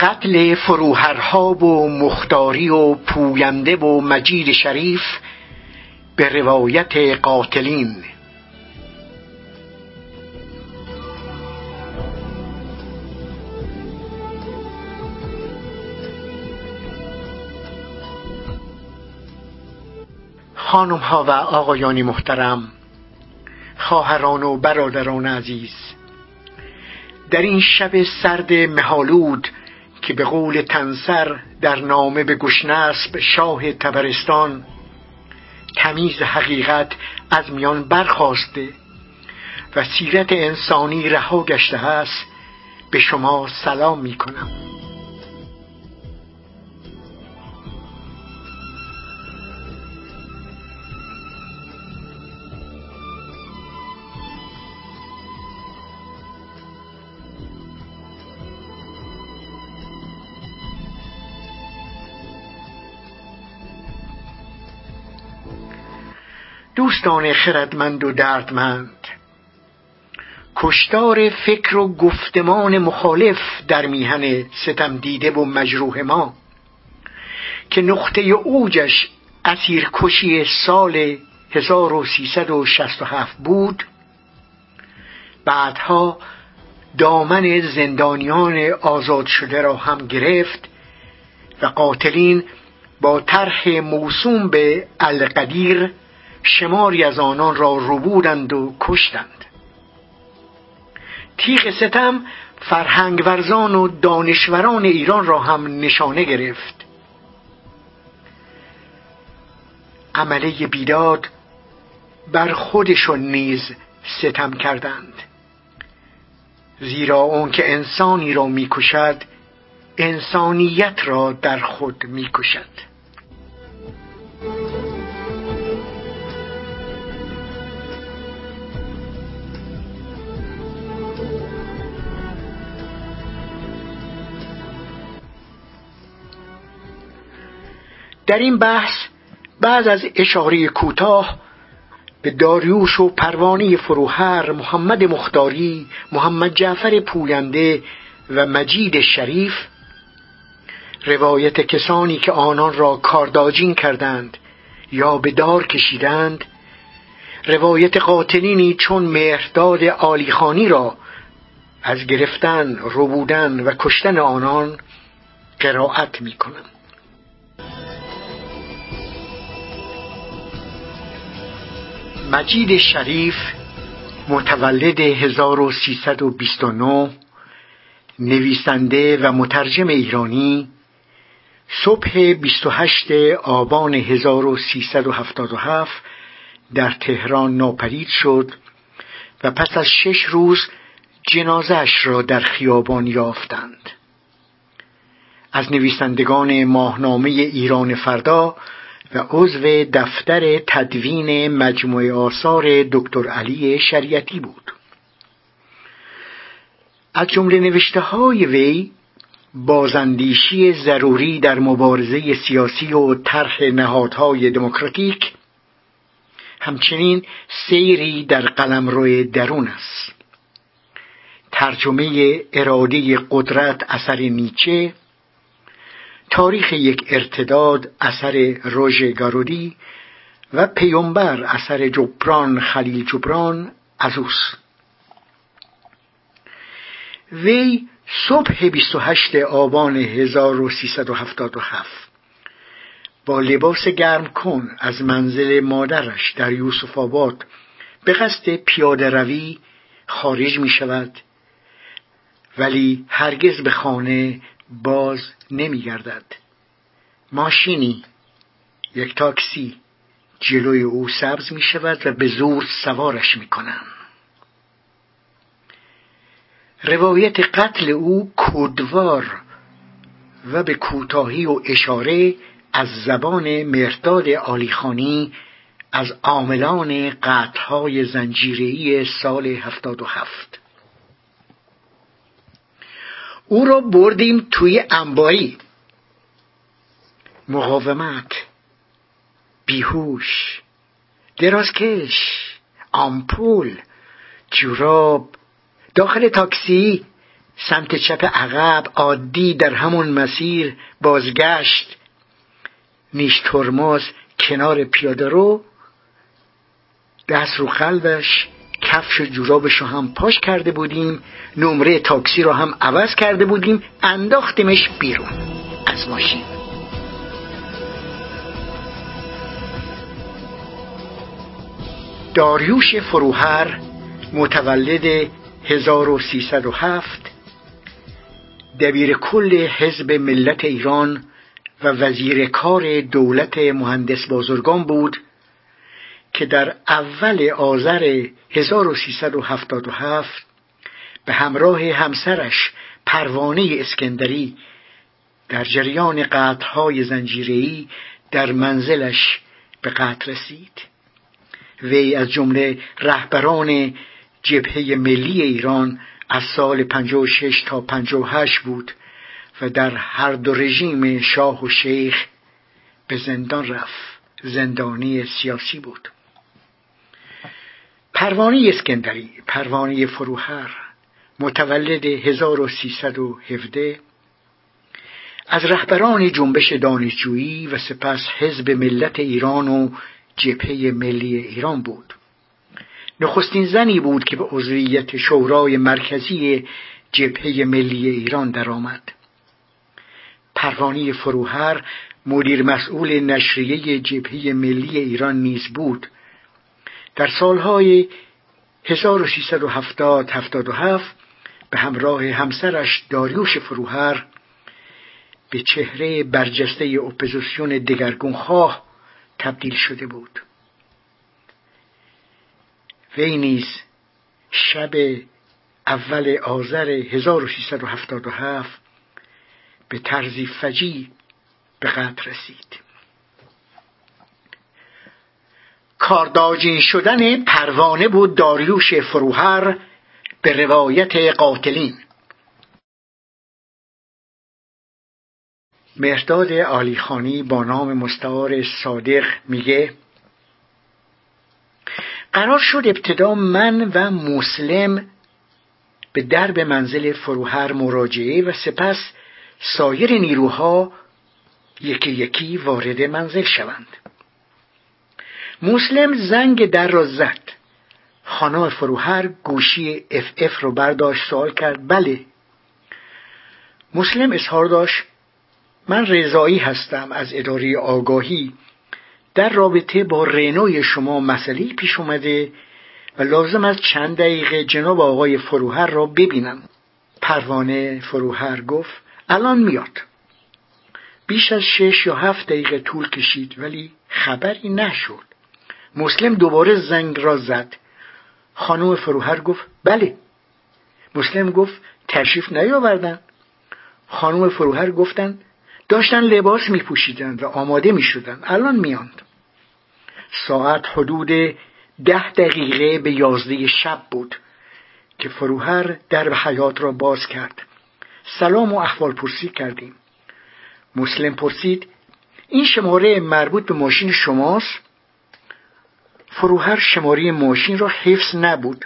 قتل فروهرها و مختاری و پوینده و مجید شریف به روایت قاتلین. خانم ها و آقایان محترم خواهران و برادران عزیز در این شب سرد مهالود که به قول تنسر در نامه به گشنسب شاه تبرستان تمیز حقیقت از میان برخواسته و سیرت انسانی رها گشته است به شما سلام می کنم دوستان خردمند و دردمند. کشتار فکر و گفتمان مخالف در میهن ستم دیده و مجروح ما که نقطه اوجش اسیر کشی سال 1367 بود. بعدها دامن زندانیان آزاد شده را هم گرفت و قاتلین با طرح موسوم به القدیر شماری از آنان را ربودند و کشتند. تیغ ستم فرهنگ ورزان و دانشوران ایران را هم نشانه گرفت. عمله بیداد بر خودشون نیز ستم کردند. زیرا اون که انسانی را می‌کشد انسانیت را در خود می‌کشد. در این بحث بعد از اشاره کوتاه به داریوش و پروانه فروهر محمد مختاری محمد جعفر پوینده و مجید شریف روایت کسانی که آنان را کارداجین کردند یا به دار کشیدند روایت قاتلینی چون مهرداد آلیخانی را از گرفتن، ربودن و کشتن آنان قرائت می کنم. مجید شریف متولد 1329 نویسنده و مترجم ایرانی صبح 28 آبان 1377 در تهران ناپدید شد و پس از شش روز جنازش را در خیابان یافتند. از نویسندگان ماهنامه ایران فردا و عضو دفتر تدوین مجموعه آثار دکتر علی شریعتی بود. از جمله نوشته های وی بازندیشی ضروری در مبارزه سیاسی و طرح نهادهای دموکراتیک همچنین سیری در قلمرو درون است. ترجمه اراده قدرت اثر نیچه تاریخ یک ارتداد اثر روژ گارودی و پیامبر اثر جبران خلیل جبران از اوست. وی صبح 28 آبان 1377 با لباس گرم کن از منزل مادرش در یوسف آباد به قصد پیاده روی خارج می شود ولی هرگز به خانه باز نمیگردد. ماشینی یک تاکسی. جلوی او سبز می شود و به زور سوارش می کنم روایت قتل او کدوار و به کوتاهی و اشاره از زبان مرداد آلیخانی از عاملان قتلهای زنجیری سال هفتاد و هفت. او را بردیم توی انباری. مقاومت بیهوش درازکش آمپول جوراب داخل تاکسی سمت چپ عقب عادی در همون مسیر بازگشت نیش ترماز کنار پیاده رو دست رو قلبش کفش جورابش رو هم پاش کرده بودیم نمره تاکسی رو هم عوض کرده بودیم انداختیمش بیرون. از ماشین. داریوش فروهر متولد 1307 دبیر کل حزب ملت ایران و وزیر کار دولت مهندس بازرگان بود. که در اول آذر 1377 به همراه همسرش پروانه اسکندری در جریان قطعهای زنجیری در منزلش به قتل رسید. وی از جمله رهبران جبهه ملی ایران از سال 56 تا 58 بود و در هر دو رژیم شاه و شیخ به زندان رفت. زندانی سیاسی بود. پروانه اسکندری پروانه فروهر متولد 1317 از رهبران جنبش دانشجویی و سپس حزب ملت ایران و جبهه ملی ایران بود نخستین زنی بود که به عضویت شورای مرکزی جبهه ملی ایران درآمد. پروانی فروهر مدیر مسئول نشریه جبهه ملی ایران نیز بود در سالهای 1370 77 به همراه همسرش داریوش فروهر به چهره برجسته اپوزیسیون دگرگون خواه تبدیل شده بود. وی نیز شب اول آذر 1377 به طرزی فجی به قتل رسید. کارداجین شدن پروانه بود داریوش فروهر به روایت قاتلین. مرداد آلیخانی با نام مستعار صادق میگه قرار شد ابتدا من و مسلم به درب منزل فروهر مراجعه و سپس سایر نیروها یکی یکی وارد منزل شوند. مسلم زنگ در را زد. خانم فروهر گوشی اف اف رو برداشت سوال کرد بله. مسلم اظهار داشت من رضایی هستم از اداره آگاهی. در رابطه با رنوی شما مسئله پیش اومده و لازم است چند دقیقه جناب آقای فروهر را ببینم. پروانه فروهر گفت الان میاد. بیش از شش یا هفت دقیقه طول کشید ولی خبری نشد. مسلم دوباره زنگ را زد. خانم فروهر گفت بله. مسلم گفت تشریف نیاوردن. خانم فروهر گفتند داشتن لباس می پوشیدن و آماده می شدن. الان میاند ساعت حدود ده دقیقه به یازده شب بود که فروهر در حیات را باز کرد. سلام و احوال پرسی کردیم. مسلم پرسید این شماره مربوط به ماشین شماست؟ فروهر شماره ماشین را حفظ نبود.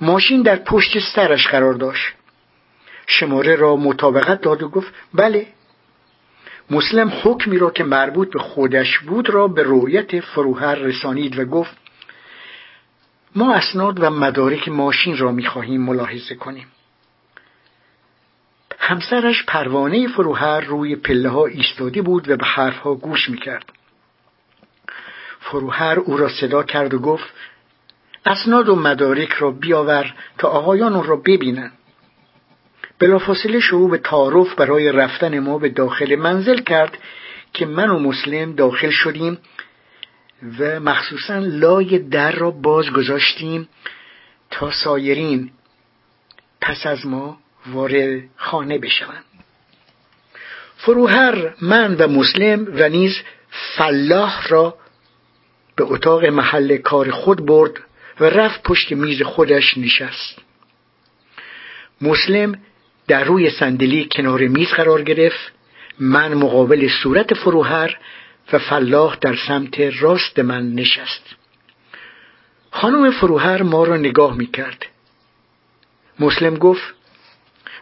ماشین در پشت سرش قرار داشت. شماره را مطابقت داد و گفت بله. مسلم حکمی را که مربوط به خودش بود را به رویت فروهر رسانید و گفت ما اسناد و مدارک ماشین را می‌خواهیم ملاحظه کنیم. همسرش پروانه فروهر روی پله ها ایستاده بود و به حرفها گوش می‌کرد. فروهر او را صدا کرد و گفت اسناد و مدارک را بیاور تا آقایان را ببینند بلافاصله شروع به تعارف برای رفتن ما به داخل منزل کرد که من و مسلم داخل شدیم و مخصوصا لای در را باز گذاشتیم تا سایرین پس از ما وارد خانه بشوند. فروهر من و مسلم و نیز فلاح را به اتاق محل کار خود برد و رفت پشت میز خودش نشست. مسلم در روی صندلی کنار میز قرار گرفت. من مقابل صورت فروهر و فلاح در سمت راست من نشست. خانم فروهر ما را نگاه می کرد مسلم گفت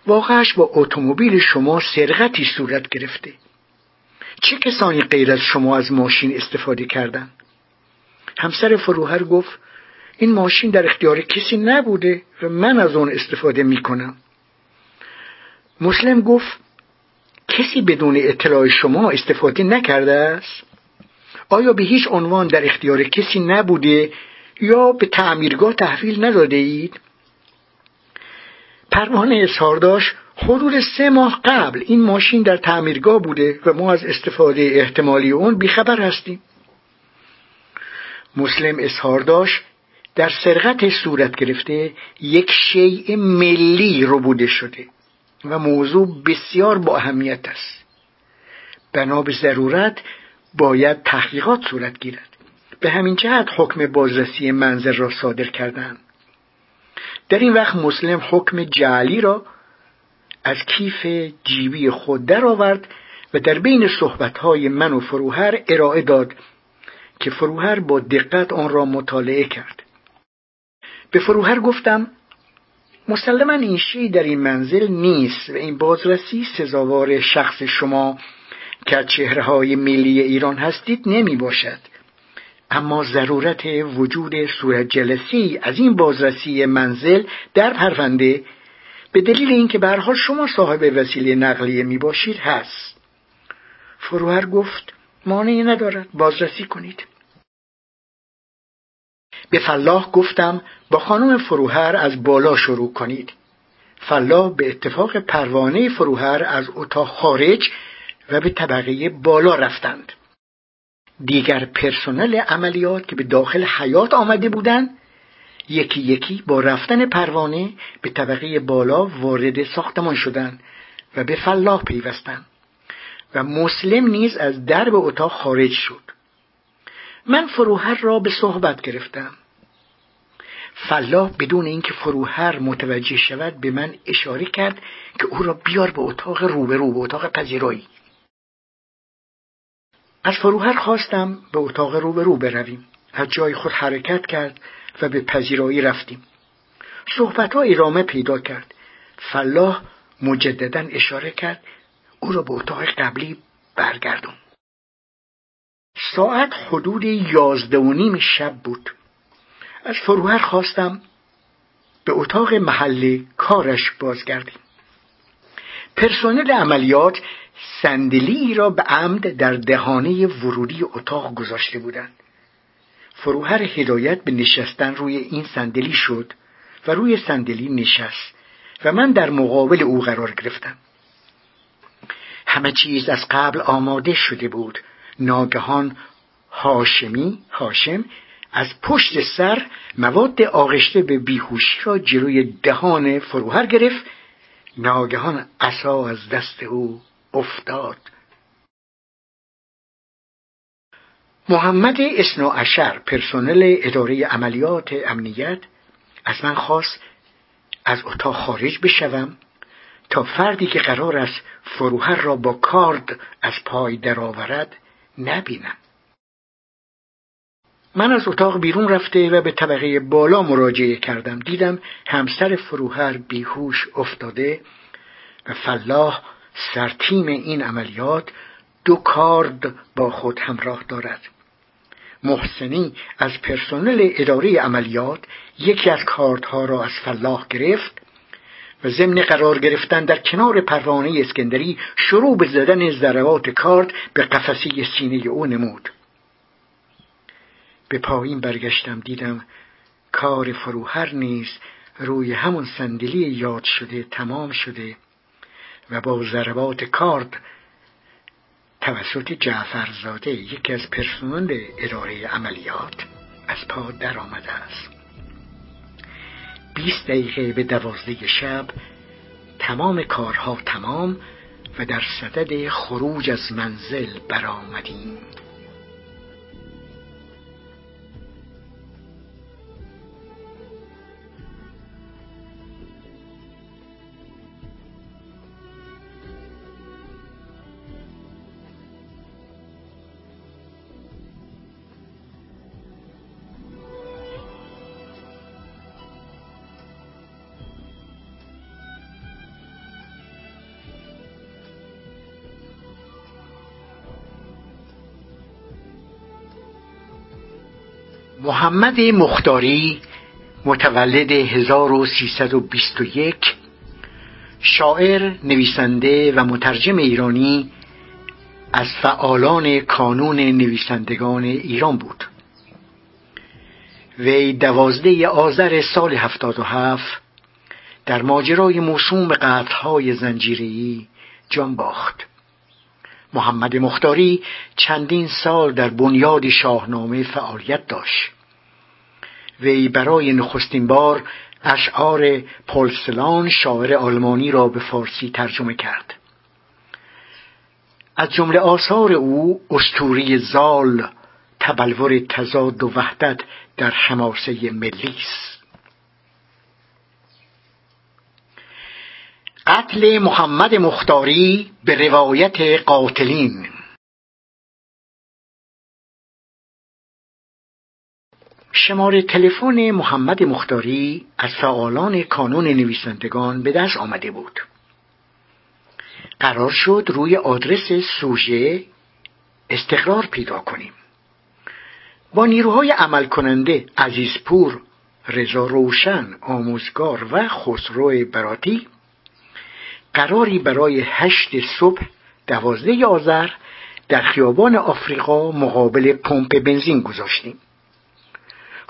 واقعش با اتومبیل شما سرقتی صورت گرفته. چه کسانی غیر از شما از ماشین استفاده کردن همسر فروهر گفت این ماشین در اختیار کسی نبوده و من از اون استفاده می کنم مسلم گفت کسی بدون اطلاع شما استفاده نکرده است؟ آیا به هیچ عنوان در اختیار کسی نبوده یا به تعمیرگاه تحویل نداده اید؟ پروانه اظهار داشت حدود سه ماه قبل این ماشین در تعمیرگاه بوده و ما از استفاده احتمالی اون بیخبر هستیم. مسلم اظهار داشت در سرقت صورت گرفته یک شیء ملی رو بوده شده و موضوع بسیار با اهمیت است. بنا به ضرورت باید تحقیقات صورت گیرد. به همین جهت حکم بازرسی منزل را صادر کردند. در این وقت مسلم حکم جعلی را از کیف جیبی خود درآورد و در بین صحبتهای من و فروهر ارائه داد که فروهر با دقت آن را مطالعه کرد. به فروهر گفتم مسلما این شی در این منزل نیست و این بازرسی سزاوار شخص شما که از چهره های ملی ایران هستید نمی باشد. اما ضرورت وجود صورت جلسی از این بازرسی منزل در پرونده به دلیل اینکه به حال شما صاحب وسیله نقلیه می باشید هست. فروهر گفت مانعی ندارد بازرسی کنید. به فلاح گفتم با خانم فروهر از بالا شروع کنید. فلاح به اتفاق پروانه فروهر از اتاق خارج و به طبقه بالا رفتند. دیگر پرسنل عملیات که به داخل حیات آمده بودند یکی یکی با رفتن پروانه به طبقه بالا وارد ساختمان شدند و به فلاح پیوستند و مسلم نیز از درب اتاق خارج شد. من فروهر را به صحبت گرفتم. فلاح بدون اینکه فروهر متوجه شود به من اشاره کرد که او را بیار به اتاق روبرو به اتاق پذیرایی. از فروهر خواستم به اتاق روبرو برویم از جای خود حرکت کرد و به پذیرایی رفتیم. صحبت ها ایرامه پیدا کرد. فلاح مجددا اشاره کرد او را به اتاق قبلی برگردون. ساعت حدود یازده و نیم شب بود. از فروهر خواستم به اتاق محل کارش بازگردیم. پرسنل عملیات صندلی را به عمد در دهانه ورودی اتاق گذاشته بودند. فروهر هدایت به نشستن روی این صندلی شد و روی صندلی نشست و من در مقابل او قرار گرفتم. همه چیز از قبل آماده شده بود. ناگهان هاشمی هاشم از پشت سر مواد آغشته به بیهوشی را جلوی دهان فروهر گرفت. ناگهان عصا از دست او افتاد. محمد اشر پرسنل اداره عملیات امنیت. از من خواست از اتاق خارج بشوم تا فردی که قرار است فروهر را با کارد از پای درآورد نبینم. من از اتاق بیرون رفته و به طبقه بالا مراجعه کردم. دیدم همسر فروهر بیهوش افتاده و فلاح سرتیم این عملیات دو کارد با خود همراه دارد. محسنی از پرسنل اداره عملیات یکی از کاردها را از فلاح گرفت و ضمن قرار گرفتن در کنار پروانه اسکندری شروع به زدن ضربات کارد به قفسی سینه او نمود. به پایین برگشتم دیدم کار فروهر نیز روی همون صندلی یاد شده تمام شده و با ضربات کارد توسط جعفرزاده یکی از پرسنل اداره عملیات از پا در آمده است. بیست دقیقه به دوازده شب تمام کارها تمام و در صدد خروج از منزل برآمدیم. محمد مختاری متولد 1321 شاعر نویسنده و مترجم ایرانی از فعالان کانون نویسندگان ایران بود. وی دوازده آذر سال هفتاد و هفت در ماجرای موسوم قتلهای زنجیری جان باخت. محمد مختاری چندین سال در بنیاد شاهنامه فعالیت داشت. وی برای نخستین بار اشعار پولسلان شاعر آلمانی را به فارسی ترجمه کرد. از جمله آثار او استوری زال تبلور تزاد و وحدت در حماسه ملی است. قتل محمد مختاری به روایت قاتلین. شماره تلفن محمد مختاری از فعالان کانون نویسندگان به دست آمده بود. قرار شد روی آدرس سوژه استقرار پیدا کنیم. با نیروهای عمل کننده عزیزپور رضا روشن آموزگار و خسرو براتی قراری برای هشت صبح دوازده آذر در خیابان آفریقا مقابل پمپ بنزین گذاشتیم.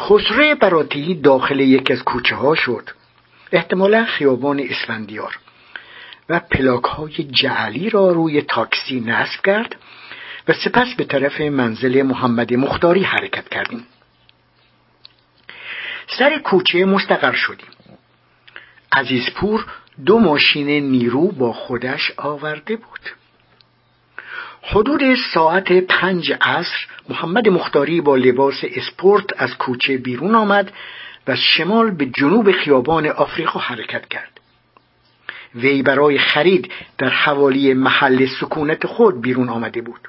خسرو براتی داخل یکی از کوچه ها شد. احتمالا خیابان اسفندیار. و پلاک های جعلی را روی تاکسی نصب کرد و سپس به طرف منزل محمد مختاری حرکت کردیم. سر کوچه مستقر شدیم. عزیزپور دو ماشین نیرو با خودش آورده بود. حدود ساعت پنج عصر محمد مختاری با لباس اسپورت از کوچه بیرون آمد و شمال به جنوب خیابان آفریقا حرکت کرد. وی برای خرید در حوالی محل سکونت خود بیرون آمده بود.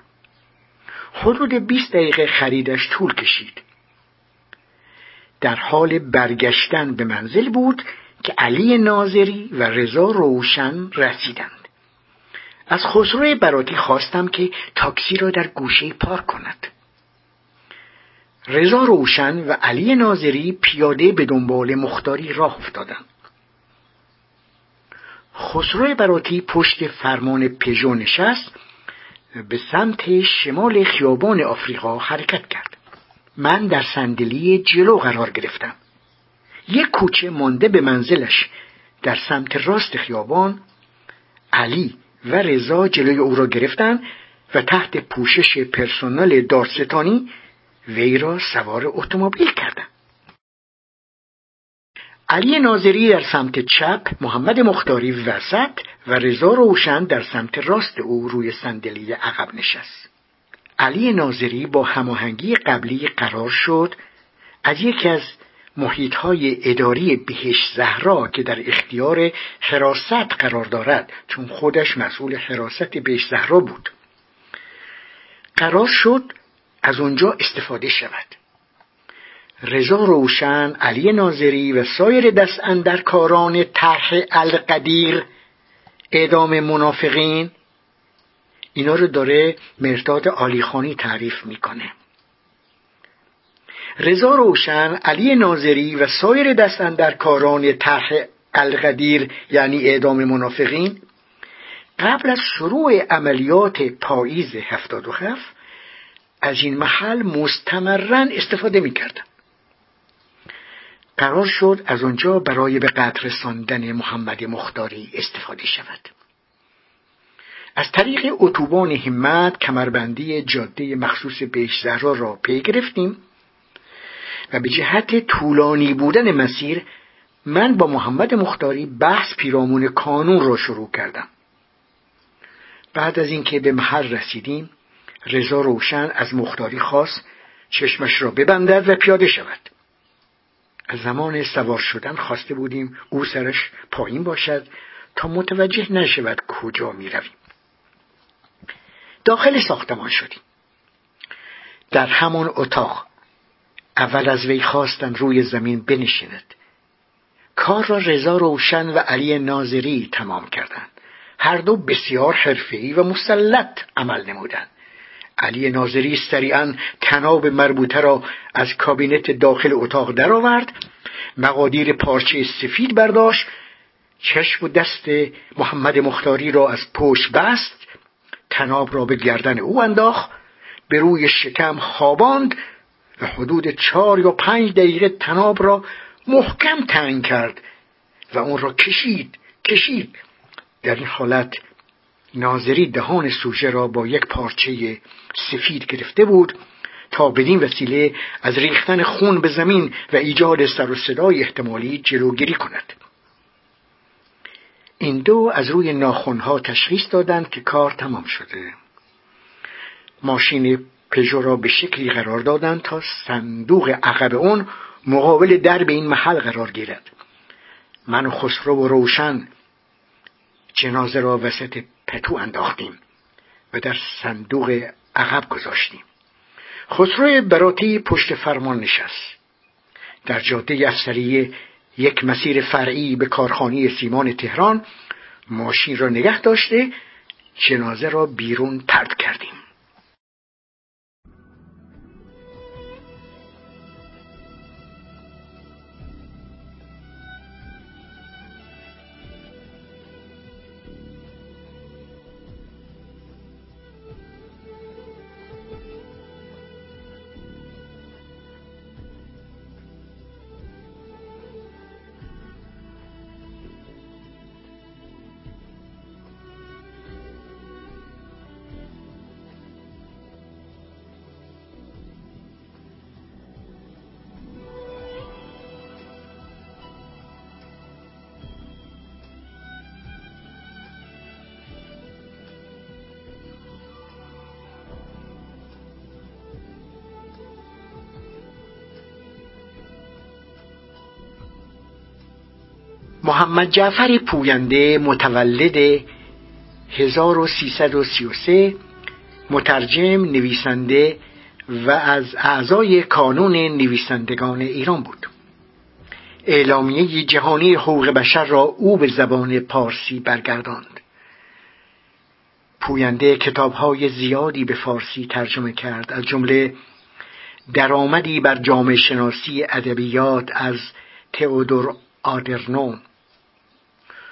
حدود 20 دقیقه خریدش طول کشید. در حال برگشتن به منزل بود که علی ناظری و رضا روشن رسیدند. از خسرو براتی خواستم که تاکسی را در گوشه پارک کند. رضا روشن و علی ناظری پیاده به دنبال مختاری راه افتادند. خسرو براتی پشت فرمان پژو نشست به سمت شمال خیابان آفریقا حرکت کرد. من در صندلی جلو قرار گرفتم. یک کوچه مانده به منزلش در سمت راست خیابان علی و رضا جلوی او را گرفتند و تحت پوشش پرسنل دارستانی وی را سوار اتومبیل کردند. علی ناظری در سمت چپ محمد مختاری وسط و رضا روشن در سمت راست او روی صندلی عقب نشست. علی ناظری با هماهنگی قبلی قرار شد از یکی از محیط های اداری بهش زهرا که در اختیار حراست قرار دارد چون خودش مسئول حراست بهش زهرا بود. قرار شد از اونجا استفاده شود. رضا روشن علی ناظری و سایر دست کاران طرح القدیر اعدام منافقین اینا رو داره مرداد آلیخانی تعریف می‌کنه. رضا روشن علی ناظری و سایر دست کاران طرح القدیر یعنی اعدام منافقین قبل از شروع عملیات پاییز هفتاد و هفت از این محل مستمرا استفاده می‌کردن قرار شد از آنجا برای به قدر رساندن محمد مختاری استفاده شود. از طریق اتوبان همت کمربندی جاده مخصوص بیش زهرا را پی گرفتیم. و به جهت طولانی بودن مسیر من با محمد مختاری بحث پیرامون کانون را شروع کردم. بعد از اینکه به محل رسیدیم رضا روشن از مختاری خواست چشمش را ببندد و پیاده شود. از زمان سوار شدن خواسته بودیم او سرش پایین باشد تا متوجه نشود کجا می رویم. داخل ساختمان شدیم. در همان اتاق اول از وی خواستن روی زمین بنشیند. کار را رضا روشن و علی ناظری تمام کردند. هر دو بسیار حرفه‌ای و مسلط عمل نمودند. علی ناظری سریعا تناب مربوطه را از کابینت داخل اتاق درآورد مقادیر پارچه سفید برداشت چشم و دست محمد مختاری را از پشت بست تناب را به گردن او انداخت به روی شکم خواباند و حدود چهار یا پنج دقیقه تناب را محکم تنگ کرد و اون را کشید کشید. در این حالت ناظری دهان سوژه را با یک پارچه سفید گرفته بود تا بدین وسیله از ریختن خون به زمین و ایجاد سر و صدای احتمالی جلوگیری کند. این دو از روی ناخونها تشخیص دادند که کار تمام شده. ماشین پژو را به شکلی قرار دادند تا صندوق عقب اون مقابل درب این محل قرار گیرد. من و خسرو و روشن جنازه را وسط پتو انداختیم و در صندوق عقب گذاشتیم. خسرو براتی پشت فرمان نشست. در جاده افسریه یک مسیر فرعی به کارخانه سیمان تهران ماشین را نگه داشته جنازه را بیرون پرد کردیم. محمد جعفر پوینده متولد 1333 مترجم نویسنده و از اعضای کانون نویسندگان ایران بود. اعلامیه جهانی حقوق بشر را او به زبان پارسی برگرداند. پوینده کتابهای زیادی به فارسی ترجمه کرد از جمله درآمدی بر جامعه شناسی ادبیات از تئودور آدرنو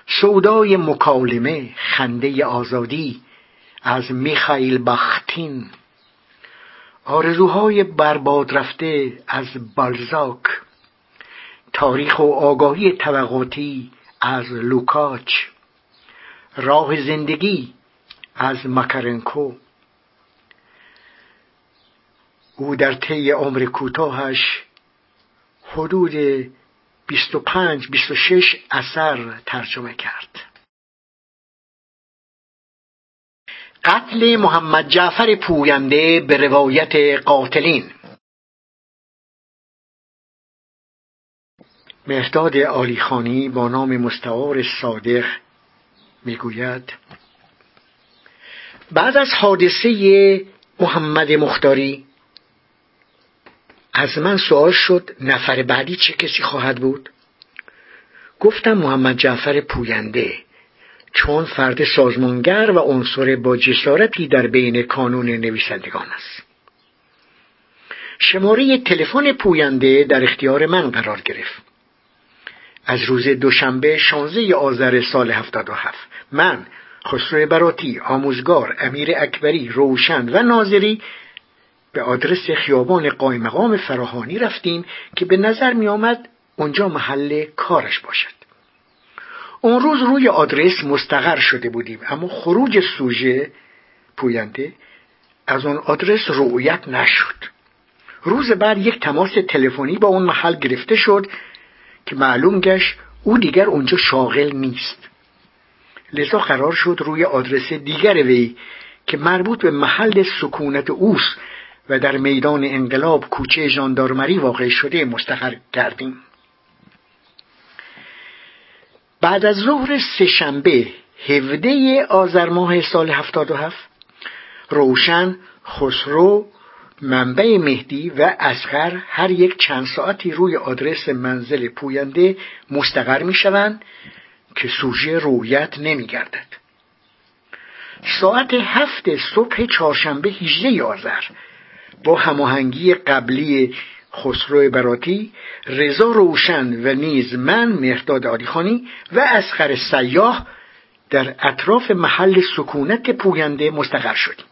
سودای مکالمه خنده آزادی از میخائیل بختین. آرزوهای برباد رفته از بالزاک. تاریخ و آگاهی طبقاتی از لوکاچ. راه زندگی از مکارنکو او در طی عمر کوتاهش حدود 25 26 اثر ترجمه کرد. قتل محمد جعفر پوینده به روایت قاتلین. مهداد آلیخانی با نام مستعار صادق می‌گوید بعد از حادثه محمد مختاری از من سوال شد نفر بعدی چه کسی خواهد بود؟ گفتم محمد جعفر پوینده چون فرد سازمانگر و عنصر با جسارتی در بین کانون نویسندگان است. شماره تلفن پوینده در اختیار من قرار گرفت. از روز دوشنبه 16 آذر سال 77 من خسرو براتی آموزگار امیر اکبری روشن و ناظری به آدرس خیابان قای مقام فراهانی رفتیم که به نظر می آمد اونجا محل کارش باشد. اون روز روی آدرس مستقر شده بودیم اما خروج سوژه پوینده از اون آدرس رؤیت نشد. روز بعد یک تماس تلفنی با اون محل گرفته شد که معلوم گشت او دیگر اونجا شاغل نیست. لذا قرار شد روی آدرس دیگر وی که مربوط به محل سکونت اوست و در میدان انقلاب کوچه ژاندارمری واقع شده مستقر کردیم بعد از ظهر سهشنبه هفده آذر ماه سال 77 روشن خسرو منبع مهدی و اسخر هر یک چند ساعتی روی آدرس منزل پوینده مستقر می شوند که سوژه رویت نمی گردد. ساعت هفت صبح چهارشنبه 18 آذر با هماهنگی قبلی خسرو براتی رضا روشن و نیز من مهرداد عالیخانی و اسخر سیاه در اطراف محل سکونت پوینده مستقر شدیم.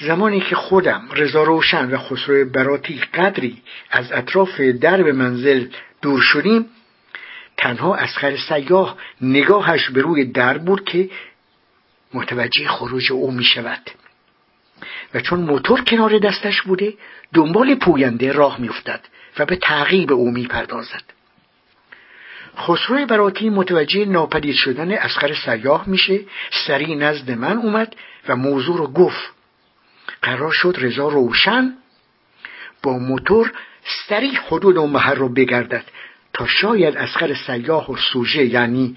زمانی که خودم رضا روشن و خسرو براتی قدری از اطراف درب منزل دور شدیم تنها اسخر سیاه نگاهش به روی در بود که متوجه خروج او می شود و چون موتور کنار دستش بوده دنبال پوینده راه میافتد و به تعقیب او می‌پردازد. خسرو براتی متوجه ناپدید شدن اسخر سیاه میشه سریع نزد من اومد و موضوع رو گفت. قرار شد رضا روشن با موتور سریع حدود اون محل رو بگردد تا شاید اسخر سیاه و سوژه یعنی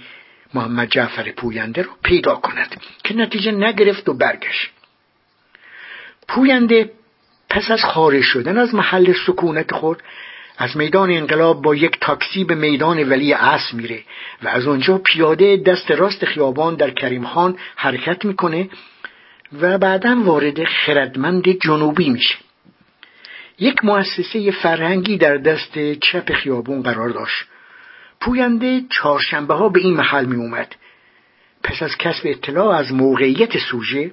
محمد جعفر پوینده رو پیدا کند که نتیجه نگرفت و برگشت. پوینده پس از خارج شدن از محل سکونت خود از میدان انقلاب با یک تاکسی به میدان ولی عصر میره و از اونجا پیاده دست راست خیابان در کریم خان حرکت می‌کنه و بعدا وارد خردمند جنوبی میشه. یک مؤسسه فرهنگی در دست چپ خیابون قرار داشت. پوینده چهارشنبه ها به این محل می اومد پس از کسب اطلاع از موقعیت سوژه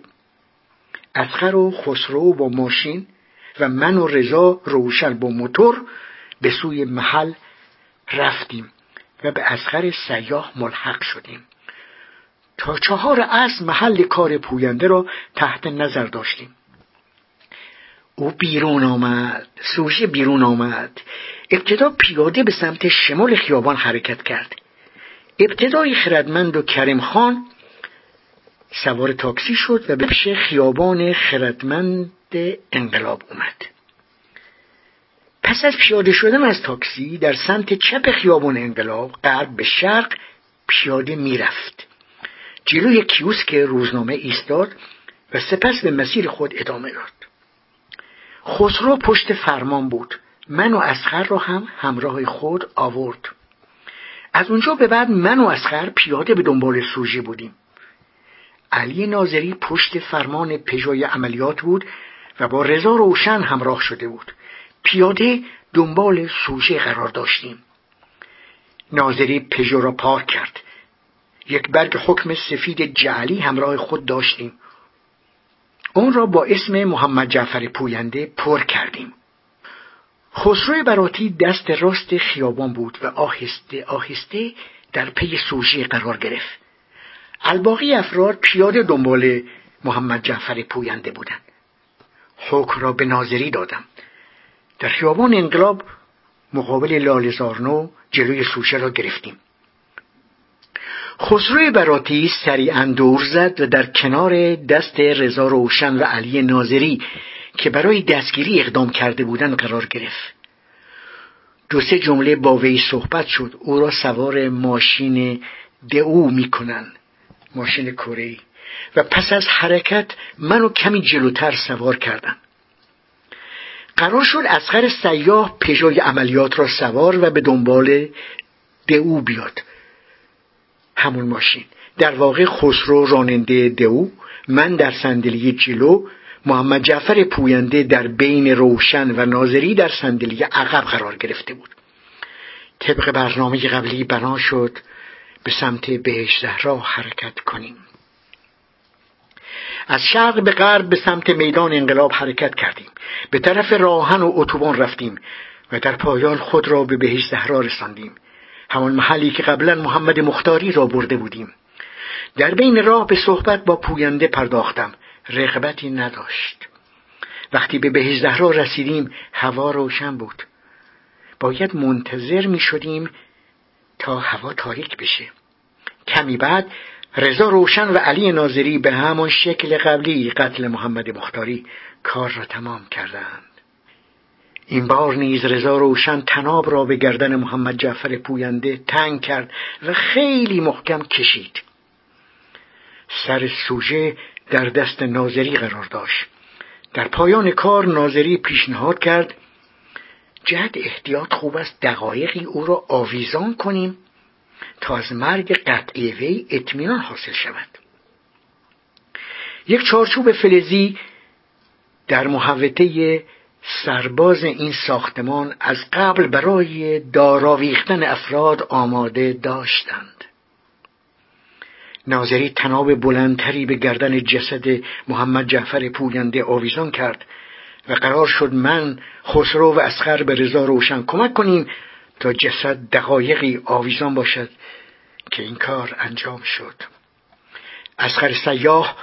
اسخر و خسرو با ماشین و من و رضا روشن با موتور به سوی محل رفتیم و به اسخر سیاه ملحق شدیم. تا چهار از محل کار پوینده را تحت نظر داشتیم. او بیرون آمد سوژه بیرون آمد. ابتدا پیاده به سمت شمال خیابان حرکت کرد. ابتدای خردمند و کریم خان سوار تاکسی شد و به پیش خیابان خردمند انقلاب اومد. پس از پیاده شدن از تاکسی در سمت چپ خیابان انقلاب غرب به شرق پیاده می‌رفت. جلوی کیوسک روزنامه ایستاد و سپس به مسیر خود ادامه داد. خسرو پشت فرمان بود. من و اسخر را هم همراه خود آورد. از اونجا به بعد من و اسخر پیاده به دنبال سوژه بودیم. علی ناظری پشت فرمان پژوی عملیات بود و با رضا روشن همراه شده بود. پیاده دنبال سوژه قرار داشتیم. ناظری پژو را پارک کرد. یک برگ حکم سفید جعلی همراه خود داشتیم. اون را با اسم محمد جعفر پوینده پر کردیم. خسرو براتی دست راست خیابان بود و آهسته آهسته در پی سوژه قرار گرفت. الباقی افراد پیاده دنبال محمد جعفر پوینده بودند. حکم را به ناظری دادم. در خیابان انقلاب مقابل لالزارنو جلوی سوشه را گرفتیم. خسرو براتی سریعا دور زد و در کنار دست رضا روشن و علی ناظری که برای دستگیری اقدام کرده بودند قرار گرفت. دو سه جمله با وی صحبت شد. او را سوار ماشین دعو می‌کنن ماشین کره و پس از حرکت منو کمی جلوتر سوار کردن. قرار شد اسخر سیاه پژوی عملیات را سوار و به دنبال دعو بیاد. همون ماشین. در واقع خسرو راننده دعو من در صندلی جلو محمد جعفر پوینده در بین روشن و ناظری در صندلی عقب قرار گرفته بود. طبق برنامه قبلی بنا شد به سمت بهش زهرا حرکت کنیم. از شرق به غرب به سمت میدان انقلاب حرکت کردیم. به طرف راهن و اتوبان رفتیم و در پایان خود را به بهش زهرا رساندیم. همان محلی که قبلا محمد مختاری را برده بودیم. در بین راه به صحبت با پوینده پرداختم. رغبتی نداشت. وقتی به بهش زهرا رسیدیم هوا روشن بود. باید منتظر می شدیم تا هوا تاریک بشه. کمی بعد رضا روشن و علی ناظری به همان شکل قبلی قتل محمد مختاری کار را تمام کردند. این بار نیز رضا روشن تناب را به گردن محمد جعفر پوینده تنگ کرد و خیلی محکم کشید. سر سوژه در دست ناظری قرار داشت. در پایان کار ناظری پیشنهاد کرد جد احتیاط خوب است دقایقی او را آویزان کنیم تا از مرگ قطعی وی اطمینان حاصل شود. یک چارچوب فلزی در محوطه سرباز این ساختمان از قبل برای داراویختن افراد آماده داشتند. ناظری تناب بلندتری به گردن جسد محمد جعفر پوینده آویزان کرد. و قرار شد من خسرو و اسخر به رضا روشن کمک کنیم تا جسد دقایقی آویزان باشد که این کار انجام شد. اسخر سیاه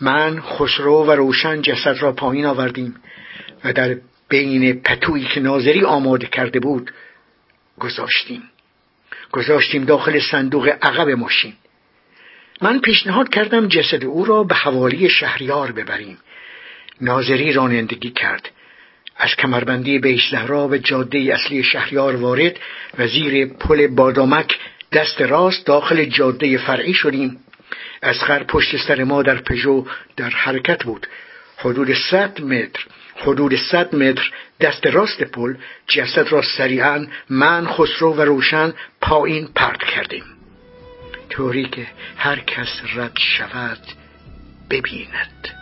من خسرو و روشن جسد را پایین آوردیم و در بین پتویی که ناظری آماده کرده بود گذاشتیم. گذاشتیم داخل صندوق عقب ماشین. من پیشنهاد کردم جسد او را به حوالی شهریار ببریم. ناظری رانندگی کرد. از کمربندی بیش زهرا به جاده اصلی شهریار وارد و زیر پل بادامک دست راست داخل جاده فرعی شدیم. اسخر پشت سر ما در پژو در حرکت بود. حدود صد متر حدود صد متر دست راست پل جسد را سریعا من خسرو و روشن پایین پرت کردیم. طوری که هر کس رد شود ببیند.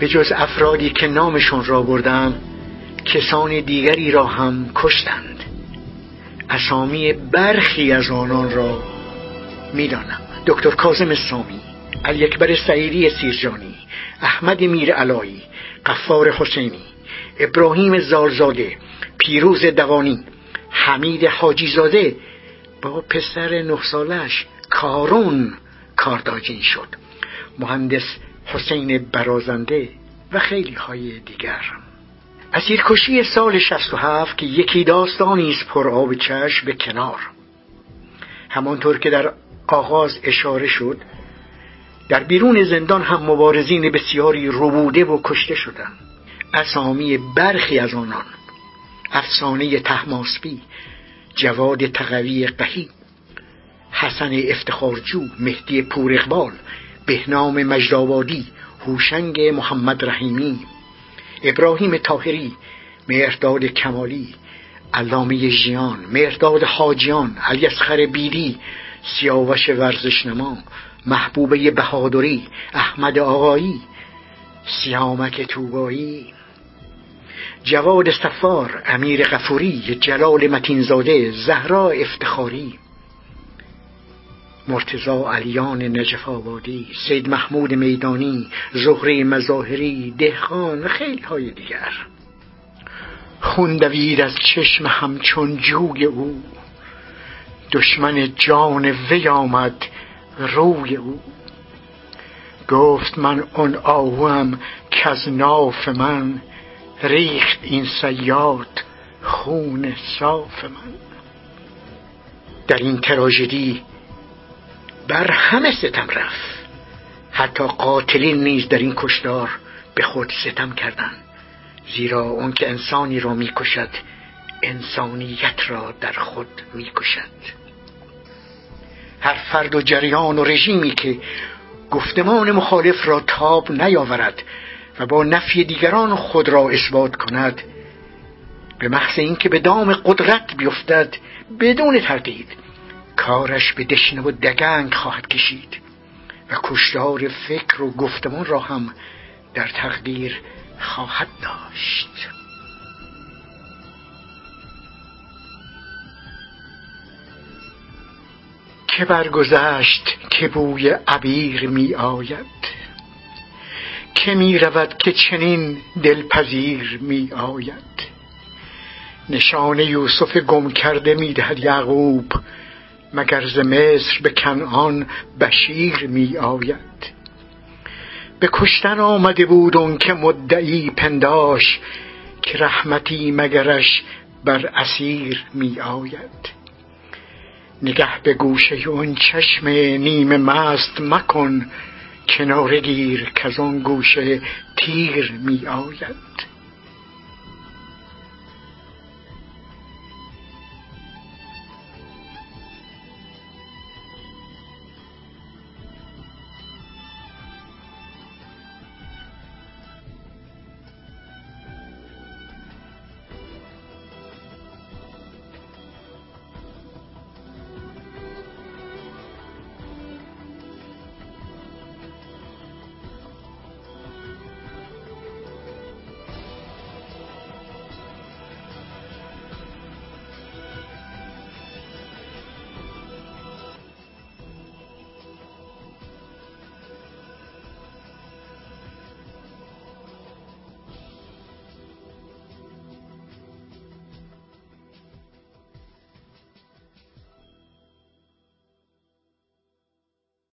به جز افرادی که نامشون را بردم کسان دیگری را هم کشتند. اسامی برخی از آنان را می‌دانم. دکتر کازم سامی علی اکبر سعیدی سیرجانی احمد میر علایی قفار حسینی ابراهیم زارزاده پیروز دوانی حمید حاجیزاده با پسر نه سالش کارون کارداجین شد. مهندس حسین برازنده و خیلی های دیگر. اسیرکشی سال 67 که یکی داستانی است پر آب چشم به کنار. همانطور که در آغاز اشاره شد در بیرون زندان هم مبارزین بسیاری ربوده و کشته شدند. اسامی برخی از آنان افسانه تحماسبی جواد تقوی قهی حسن افتخارجو مهدی پور اقبال بهنام مجدآبادی هوشنگ محمد رحیمی ابراهیم تاهری مهرداد کمالی علامه ژیان مهرداد حاجیان علی اصغر بیدی سیاوش ورزشنما محبوبه بهادری احمد آقایی سیامک توبایی جواد صفار امیر غفوری جلال متینزاده زهرا افتخاری. مرتزا علیان نجف آبادی سید محمود میدانی زهره مظاهری دهقان خیلی های دیگر. خون دوید از چشم همچون جوی او. دشمن جان وی آمد روی او. گفت من اون آهوم که از ناف من ریخت این سیاد خون صاف من. در این تراژدی بر همه ستم رفت. حتی قاتلین نیز در این کشدار به خود ستم کردند. زیرا اون که انسانی را می‌کشد انسانیت را در خود می‌کشد. هر فرد و جریان و رژیمی که گفتمان مخالف را تاب نیاورد و با نفی دیگران خود را اثبات کند به محض اینکه به دام قدرت بیفتد بدون تردید کارش به دشنه و دگنگ خواهد کشید و کشتار فکر و گفتمان را هم در تقدیر خواهد داشت. که برگذشت که بوی عبیر می آید که می رود که چنین دلپذیر می آید. نشان یوسف گم کرده می دهد یعقوب مگر ز مصر به کنعان بشیر می آید. به کشتن آمده بود اون که مدعی پنداش که رحمتی مگرش بر اسیر می آید. نگه به گوشه اون چشم نیمه مست مکن کناره گیر که آن گوشه تیر می آید.